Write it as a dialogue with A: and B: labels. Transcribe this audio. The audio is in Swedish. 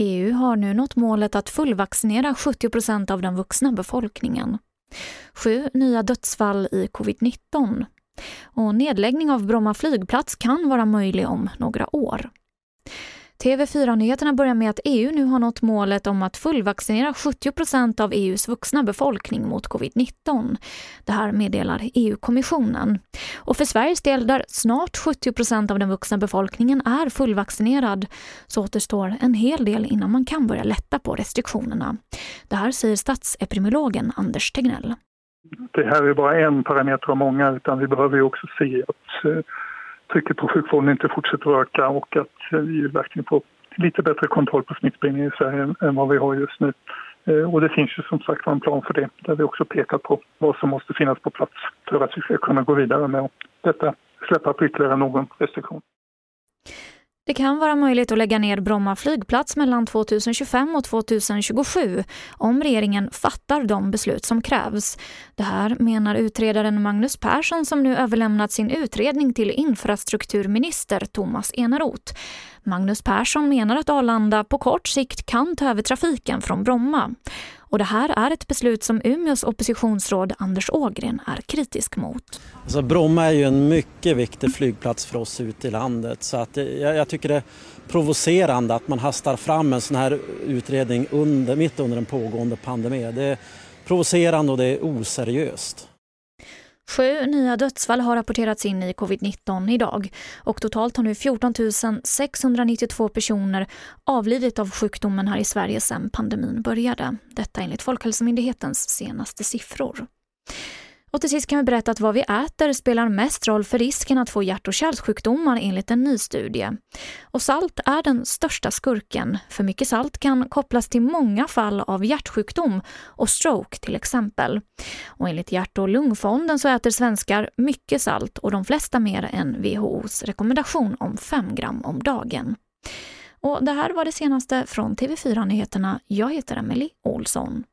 A: EU har nu nått målet att fullvaccinera 70 procent av den vuxna befolkningen. Sju nya dödsfall i covid-19. Och nedläggning av Bromma flygplats kan vara möjlig om några år. TV4-nyheterna börjar med att EU nu har nått målet om att fullvaccinera 70 procent av EUs vuxna befolkning mot covid-19. Det här meddelar EU-kommissionen. Och för Sveriges del, där snart 70 procent av den vuxna befolkningen är fullvaccinerad, så återstår en hel del innan man kan börja lätta på restriktionerna. Det här säger statsepidemiologen Anders Tegnell.
B: Det här är bara en parameter av många, utan vi behöver ju också se att eh, trycket på sjukvården inte fortsätter att öka och att eh, vi verkligen får lite bättre kontroll på smittspridningen i Sverige än vad vi har just nu. Eh, och det finns ju som sagt en plan för det där vi också pekar på vad som måste finnas på plats för att vi ska kunna gå vidare med detta, släppa på ytterligare någon restriktion.
A: Det kan vara möjligt att lägga ner Bromma flygplats mellan 2025 och 2027 om regeringen fattar de beslut som krävs. Det här menar utredaren Magnus Persson som nu överlämnat sin utredning till infrastrukturminister Thomas Eneroth. Magnus Persson menar att Arlanda på kort sikt kan ta över trafiken från Bromma. Och det här är ett beslut som Umeås oppositionsråd Anders Ågren är kritisk mot.
C: Alltså Bromma är ju en mycket viktig flygplats för oss ute i landet så att jag, jag tycker det är provocerande att man hastar fram en sån här utredning under, mitt under en pågående pandemi. Det är provocerande och det är oseriöst.
A: Sju nya dödsfall har rapporterats in i covid-19 idag och totalt har nu 14 692 personer avlidit av sjukdomen här i Sverige sedan pandemin började. Detta enligt Folkhälsomyndighetens senaste siffror. Och till sist kan vi berätta att vad vi äter spelar mest roll för risken att få hjärt och kärlsjukdomar enligt en ny studie. Och salt är den största skurken. För mycket salt kan kopplas till många fall av hjärtsjukdom och stroke till exempel. Och enligt Hjärt och lungfonden så äter svenskar mycket salt och de flesta mer än WHOs rekommendation om 5 gram om dagen. Och det här var det senaste från TV4 Nyheterna. Jag heter Emily Olsson.